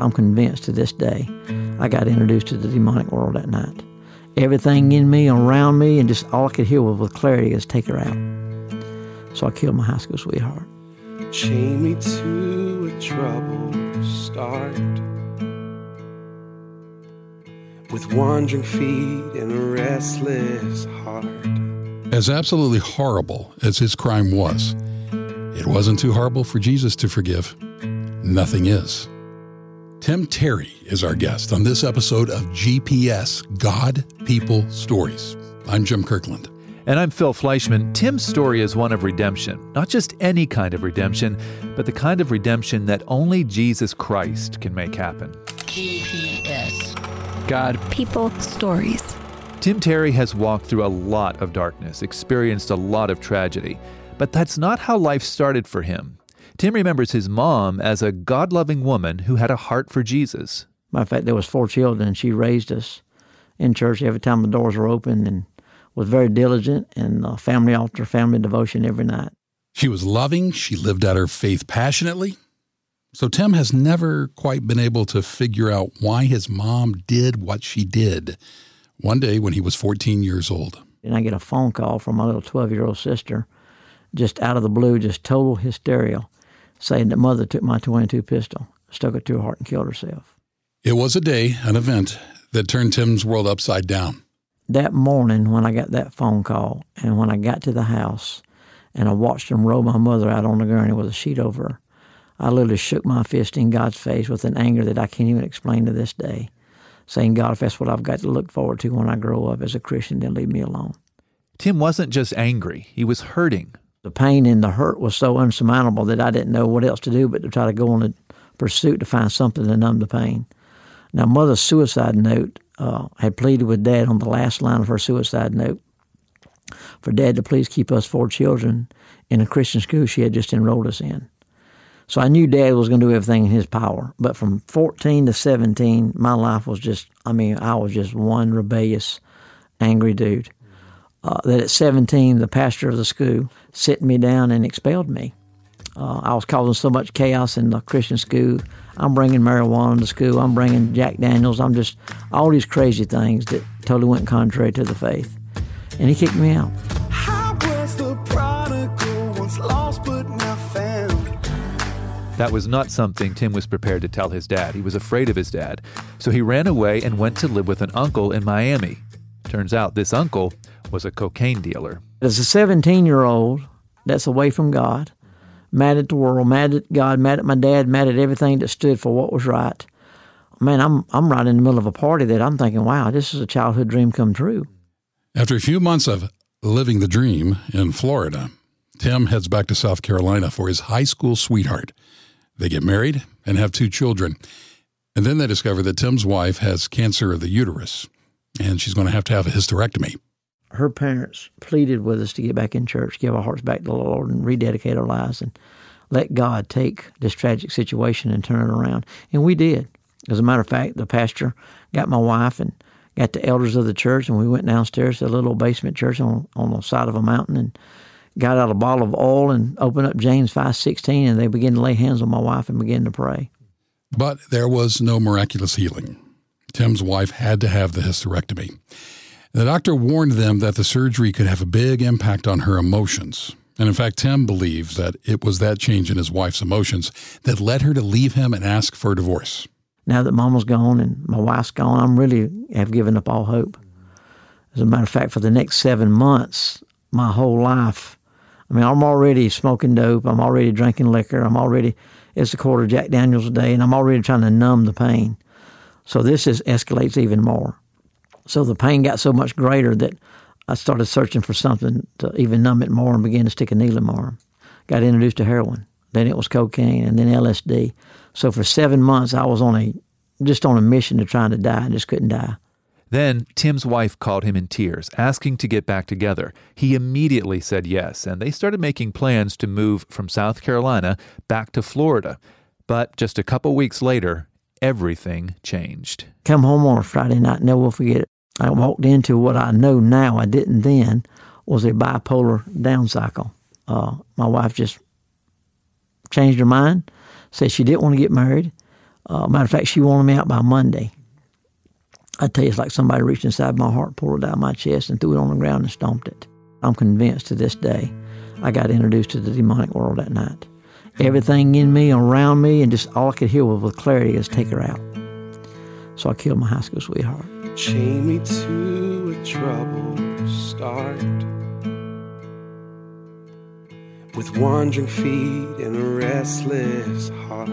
I'm convinced to this day I got introduced to the demonic world that night. Everything in me, around me, and just all I could hear was with clarity is take her out. So I killed my high school sweetheart. Chain me to a troubled start with wandering feet and a restless heart. As absolutely horrible as his crime was, it wasn't too horrible for Jesus to forgive. Nothing is. Tim Terry is our guest on this episode of GPS God People Stories. I'm Jim Kirkland. And I'm Phil Fleischman. Tim's story is one of redemption, not just any kind of redemption, but the kind of redemption that only Jesus Christ can make happen. GPS. God People Stories. Tim Terry has walked through a lot of darkness, experienced a lot of tragedy, but that's not how life started for him. Tim remembers his mom as a God loving woman who had a heart for Jesus. Matter of fact, there was four children, and she raised us in church every time the doors were open and was very diligent and uh, family altar, family devotion every night. She was loving, she lived out her faith passionately. So Tim has never quite been able to figure out why his mom did what she did. One day when he was 14 years old. And I get a phone call from my little 12 year old sister, just out of the blue, just total hysteria saying that mother took my 22 pistol, stuck it to her heart, and killed herself. It was a day, an event that turned Tim's world upside down. That morning, when I got that phone call, and when I got to the house, and I watched them roll my mother out on the gurney with a sheet over her, I literally shook my fist in God's face with an anger that I can't even explain to this day, saying, God, if that's what I've got to look forward to when I grow up as a Christian, then leave me alone. Tim wasn't just angry, he was hurting the pain and the hurt was so unsurmountable that I didn't know what else to do but to try to go on a pursuit to find something to numb the pain. Now, mother's suicide note uh, had pleaded with dad on the last line of her suicide note for dad to please keep us four children in a Christian school she had just enrolled us in. So I knew dad was going to do everything in his power. But from 14 to 17, my life was just, I mean, I was just one rebellious, angry dude uh, that at 17, the pastor of the school sit me down and expelled me. Uh, I was causing so much chaos in the Christian school. I'm bringing marijuana to school. I'm bringing Jack Daniels. I'm just all these crazy things that totally went contrary to the faith. And he kicked me out. That was not something Tim was prepared to tell his dad. He was afraid of his dad. So he ran away and went to live with an uncle in Miami. Turns out this uncle was a cocaine dealer. As a 17 year old that's away from God, mad at the world, mad at God, mad at my dad, mad at everything that stood for what was right. Man, I'm I'm right in the middle of a party that I'm thinking, wow, this is a childhood dream come true. After a few months of living the dream in Florida, Tim heads back to South Carolina for his high school sweetheart. They get married and have two children. And then they discover that Tim's wife has cancer of the uterus and she's going to have to have a hysterectomy her parents pleaded with us to get back in church, give our hearts back to the Lord, and rededicate our lives and let God take this tragic situation and turn it around. And we did. As a matter of fact, the pastor got my wife and got the elders of the church, and we went downstairs to a little basement church on, on the side of a mountain and got out a bottle of oil and opened up James 5.16, and they began to lay hands on my wife and begin to pray. But there was no miraculous healing. Tim's wife had to have the hysterectomy. The doctor warned them that the surgery could have a big impact on her emotions. And in fact, Tim believes that it was that change in his wife's emotions that led her to leave him and ask for a divorce. Now that mama's gone and my wife's gone, I'm really have given up all hope. As a matter of fact, for the next seven months, my whole life, I mean, I'm already smoking dope. I'm already drinking liquor. I'm already, it's a quarter Jack Daniels a day, and I'm already trying to numb the pain. So this is escalates even more. So the pain got so much greater that I started searching for something to even numb it more and began to stick a needle in my arm. Got introduced to heroin. Then it was cocaine and then LSD. So for seven months, I was on a just on a mission to trying to die and just couldn't die. Then Tim's wife called him in tears, asking to get back together. He immediately said yes, and they started making plans to move from South Carolina back to Florida. But just a couple weeks later, everything changed. Come home on a Friday night, never will forget it. I walked into what I know now, I didn't then, was a bipolar down cycle. Uh, my wife just changed her mind, said she didn't want to get married. Uh, matter of fact, she wanted me out by Monday. I tell you, it's like somebody reached inside my heart, pulled it out of my chest, and threw it on the ground and stomped it. I'm convinced to this day I got introduced to the demonic world that night. Everything in me, around me, and just all I could hear with clarity is take her out. So I killed my high school sweetheart. Chain me to a troubled start with wandering feet and a restless heart.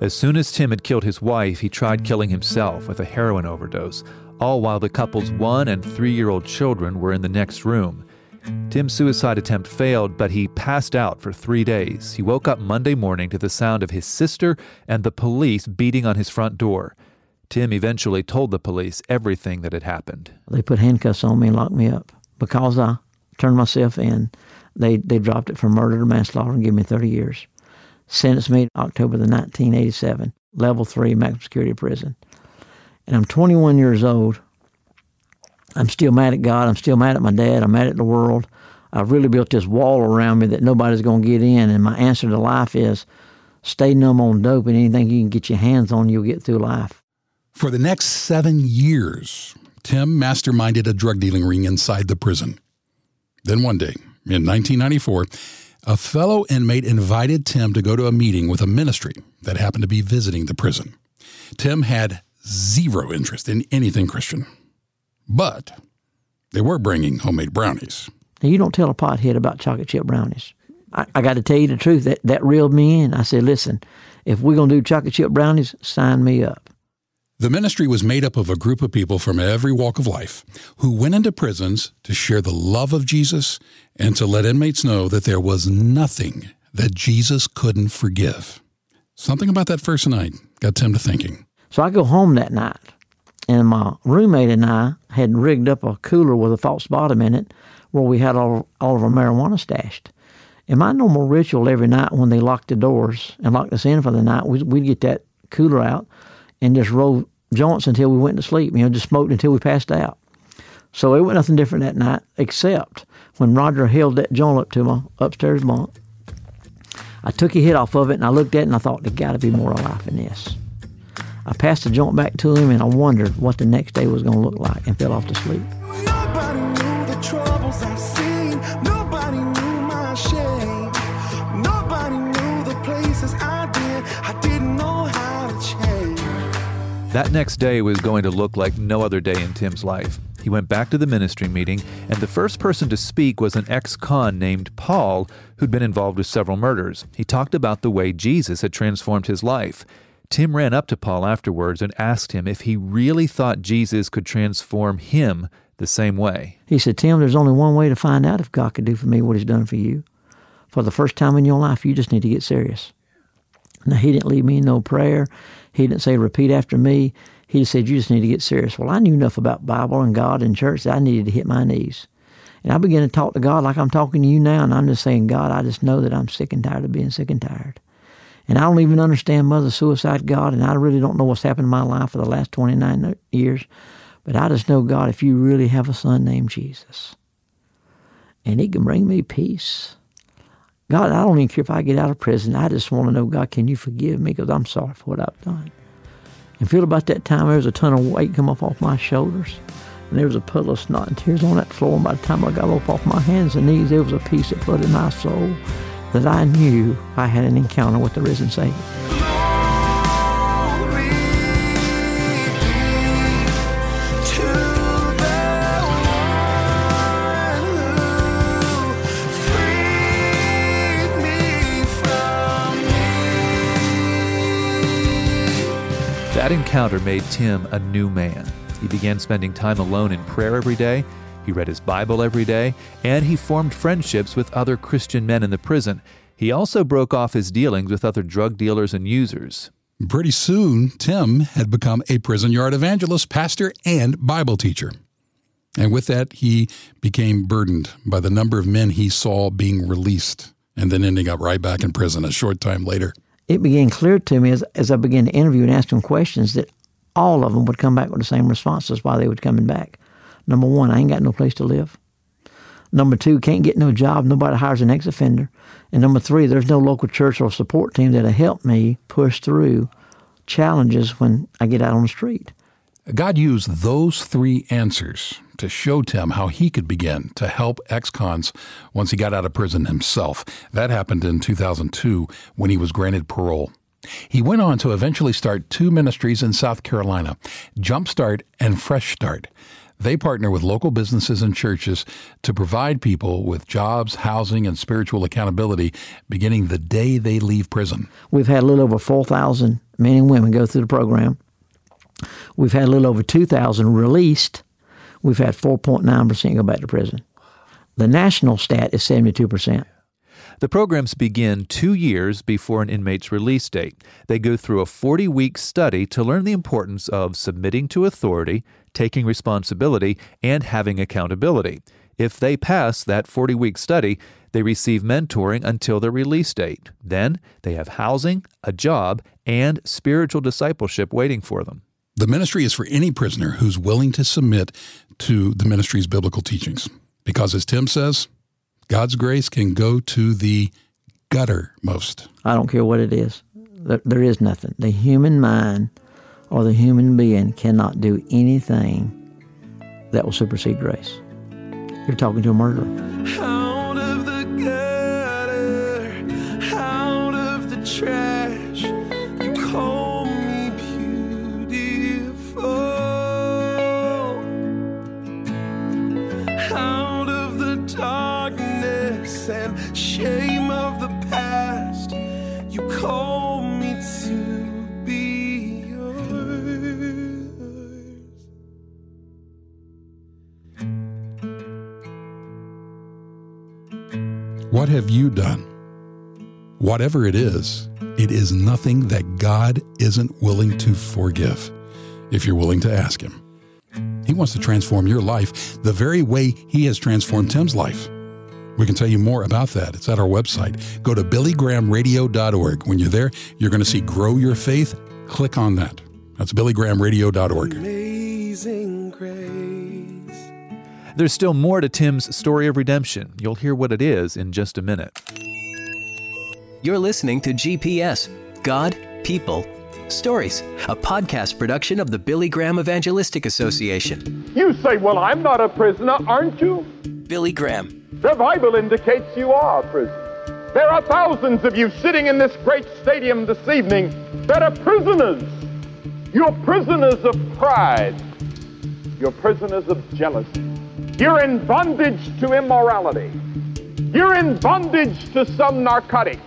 As soon as Tim had killed his wife, he tried killing himself with a heroin overdose, all while the couple's one and three year old children were in the next room. Tim's suicide attempt failed, but he passed out for three days. He woke up Monday morning to the sound of his sister and the police beating on his front door. Tim eventually told the police everything that had happened. They put handcuffs on me and locked me up. Because I turned myself in, they, they dropped it for murder to manslaughter and gave me 30 years. Sentenced me October the 1987, level three maximum security prison. And I'm 21 years old. I'm still mad at God. I'm still mad at my dad. I'm mad at the world. I've really built this wall around me that nobody's going to get in. And my answer to life is stay numb on dope and anything you can get your hands on, you'll get through life. For the next seven years, Tim masterminded a drug dealing ring inside the prison. Then one day, in 1994, a fellow inmate invited Tim to go to a meeting with a ministry that happened to be visiting the prison. Tim had zero interest in anything Christian, but they were bringing homemade brownies. Now, you don't tell a pothead about chocolate chip brownies. I, I got to tell you the truth. That, that reeled me in. I said, listen, if we're going to do chocolate chip brownies, sign me up. The ministry was made up of a group of people from every walk of life who went into prisons to share the love of Jesus and to let inmates know that there was nothing that Jesus couldn't forgive. Something about that first night got Tim to thinking. So I go home that night, and my roommate and I had rigged up a cooler with a false bottom in it where we had all, all of our marijuana stashed. And my normal ritual every night when they locked the doors and locked us in for the night, we'd, we'd get that cooler out and just roll joints until we went to sleep. You know, just smoked until we passed out. So it was nothing different that night, except when Roger held that joint up to my upstairs bunk. I took a hit off of it and I looked at it and I thought, there's got to be more life than this. I passed the joint back to him and I wondered what the next day was going to look like and fell off to sleep. That next day was going to look like no other day in Tim's life. He went back to the ministry meeting, and the first person to speak was an ex con named Paul, who'd been involved with several murders. He talked about the way Jesus had transformed his life. Tim ran up to Paul afterwards and asked him if he really thought Jesus could transform him the same way. He said, Tim, there's only one way to find out if God could do for me what he's done for you. For the first time in your life, you just need to get serious. Now, he didn't leave me no prayer. He didn't say, repeat after me. He just said, you just need to get serious. Well, I knew enough about Bible and God and church that I needed to hit my knees. And I began to talk to God like I'm talking to you now, and I'm just saying, God, I just know that I'm sick and tired of being sick and tired. And I don't even understand mother suicide, God, and I really don't know what's happened in my life for the last 29 years. But I just know, God, if you really have a son named Jesus, and he can bring me peace. God, I don't even care if I get out of prison. I just want to know, God, can you forgive me? Because I'm sorry for what I've done. And feel about that time there was a ton of weight come off off my shoulders. And there was a puddle of snot and tears on that floor. And by the time I got up off my hands and knees, there was a peace that flooded my soul that I knew I had an encounter with the risen Savior. That encounter made Tim a new man. He began spending time alone in prayer every day. He read his Bible every day, and he formed friendships with other Christian men in the prison. He also broke off his dealings with other drug dealers and users. Pretty soon, Tim had become a prison yard evangelist, pastor, and Bible teacher. And with that, he became burdened by the number of men he saw being released and then ending up right back in prison a short time later. It began clear to me as, as I began to interview and ask them questions that all of them would come back with the same responses why they were coming back. Number one, I ain't got no place to live. Number two, can't get no job. Nobody hires an ex-offender. And number three, there's no local church or support team that'll help me push through challenges when I get out on the street. God used those three answers to show Tim how he could begin to help ex cons once he got out of prison himself. That happened in 2002 when he was granted parole. He went on to eventually start two ministries in South Carolina Jumpstart and Fresh Start. They partner with local businesses and churches to provide people with jobs, housing, and spiritual accountability beginning the day they leave prison. We've had a little over 4,000 men and women go through the program. We've had a little over 2,000 released. We've had 4.9% go back to prison. The national stat is 72%. The programs begin two years before an inmate's release date. They go through a 40 week study to learn the importance of submitting to authority, taking responsibility, and having accountability. If they pass that 40 week study, they receive mentoring until their release date. Then they have housing, a job, and spiritual discipleship waiting for them. The ministry is for any prisoner who's willing to submit to the ministry's biblical teachings. Because as Tim says, God's grace can go to the gutter most. I don't care what it is. There, there is nothing. The human mind or the human being cannot do anything that will supersede grace. You're talking to a murderer. What have you done? Whatever it is, it is nothing that God isn't willing to forgive if you're willing to ask Him. He wants to transform your life the very way He has transformed Tim's life. We can tell you more about that. It's at our website. Go to billygrahamradio.org. When you're there, you're going to see Grow Your Faith. Click on that. That's billygrahamradio.org. Amazing grace. There's still more to Tim's story of redemption. You'll hear what it is in just a minute. You're listening to GPS God, People, Stories, a podcast production of the Billy Graham Evangelistic Association. You say, Well, I'm not a prisoner, aren't you? Billy Graham. The Bible indicates you are a prisoner. There are thousands of you sitting in this great stadium this evening that are prisoners. You're prisoners of pride. You're prisoners of jealousy. You're in bondage to immorality. You're in bondage to some narcotic.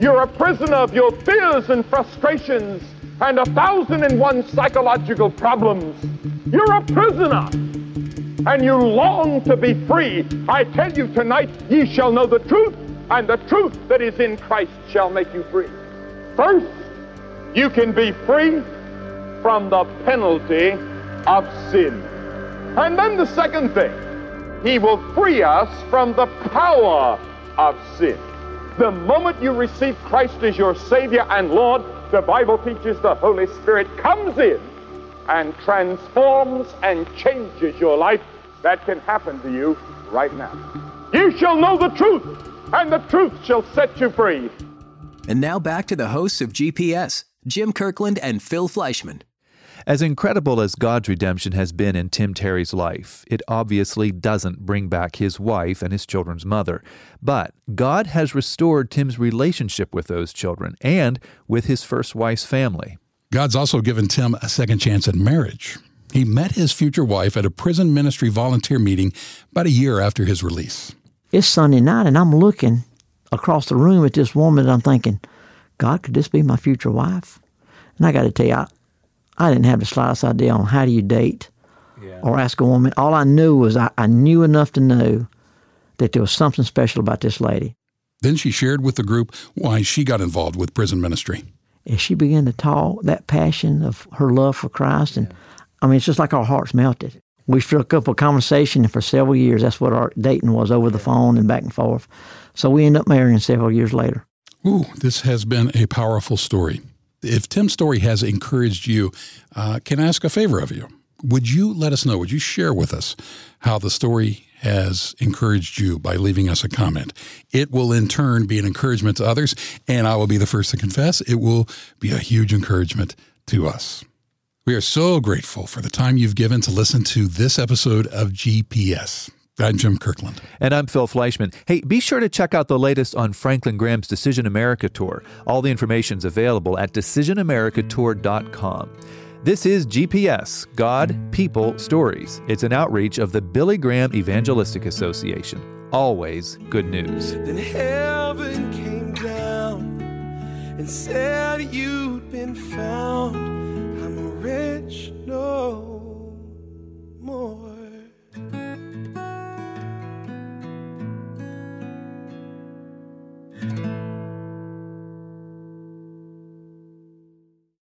You're a prisoner of your fears and frustrations and a thousand and one psychological problems. You're a prisoner and you long to be free. I tell you tonight, ye shall know the truth, and the truth that is in Christ shall make you free. First, you can be free from the penalty of sin. And then the second thing, he will free us from the power of sin. The moment you receive Christ as your Savior and Lord, the Bible teaches the Holy Spirit comes in and transforms and changes your life. That can happen to you right now. You shall know the truth, and the truth shall set you free. And now back to the hosts of GPS, Jim Kirkland and Phil Fleischman. As incredible as God's redemption has been in Tim Terry's life, it obviously doesn't bring back his wife and his children's mother. But God has restored Tim's relationship with those children and with his first wife's family. God's also given Tim a second chance at marriage. He met his future wife at a prison ministry volunteer meeting about a year after his release. It's Sunday night, and I'm looking across the room at this woman, and I'm thinking, God, could this be my future wife? And I got to tell you, I, I didn't have the slightest idea on how do you date or ask a woman. All I knew was I, I knew enough to know that there was something special about this lady. Then she shared with the group why she got involved with prison ministry. As she began to talk, that passion of her love for Christ, and I mean, it's just like our hearts melted. We struck up a conversation, and for several years, that's what our dating was over the phone and back and forth. So we ended up marrying several years later. Ooh, this has been a powerful story. If Tim's story has encouraged you, uh, can I ask a favor of you? would you let us know? Would you share with us how the story has encouraged you by leaving us a comment? It will in turn be an encouragement to others, and I will be the first to confess it will be a huge encouragement to us. We are so grateful for the time you've given to listen to this episode of GPS. I'm Jim Kirkland. And I'm Phil Fleischman. Hey, be sure to check out the latest on Franklin Graham's Decision America Tour. All the information's available at decisionamericatour.com. This is GPS God, People, Stories. It's an outreach of the Billy Graham Evangelistic Association. Always good news. Then heaven came down and said you'd been found. I'm rich, no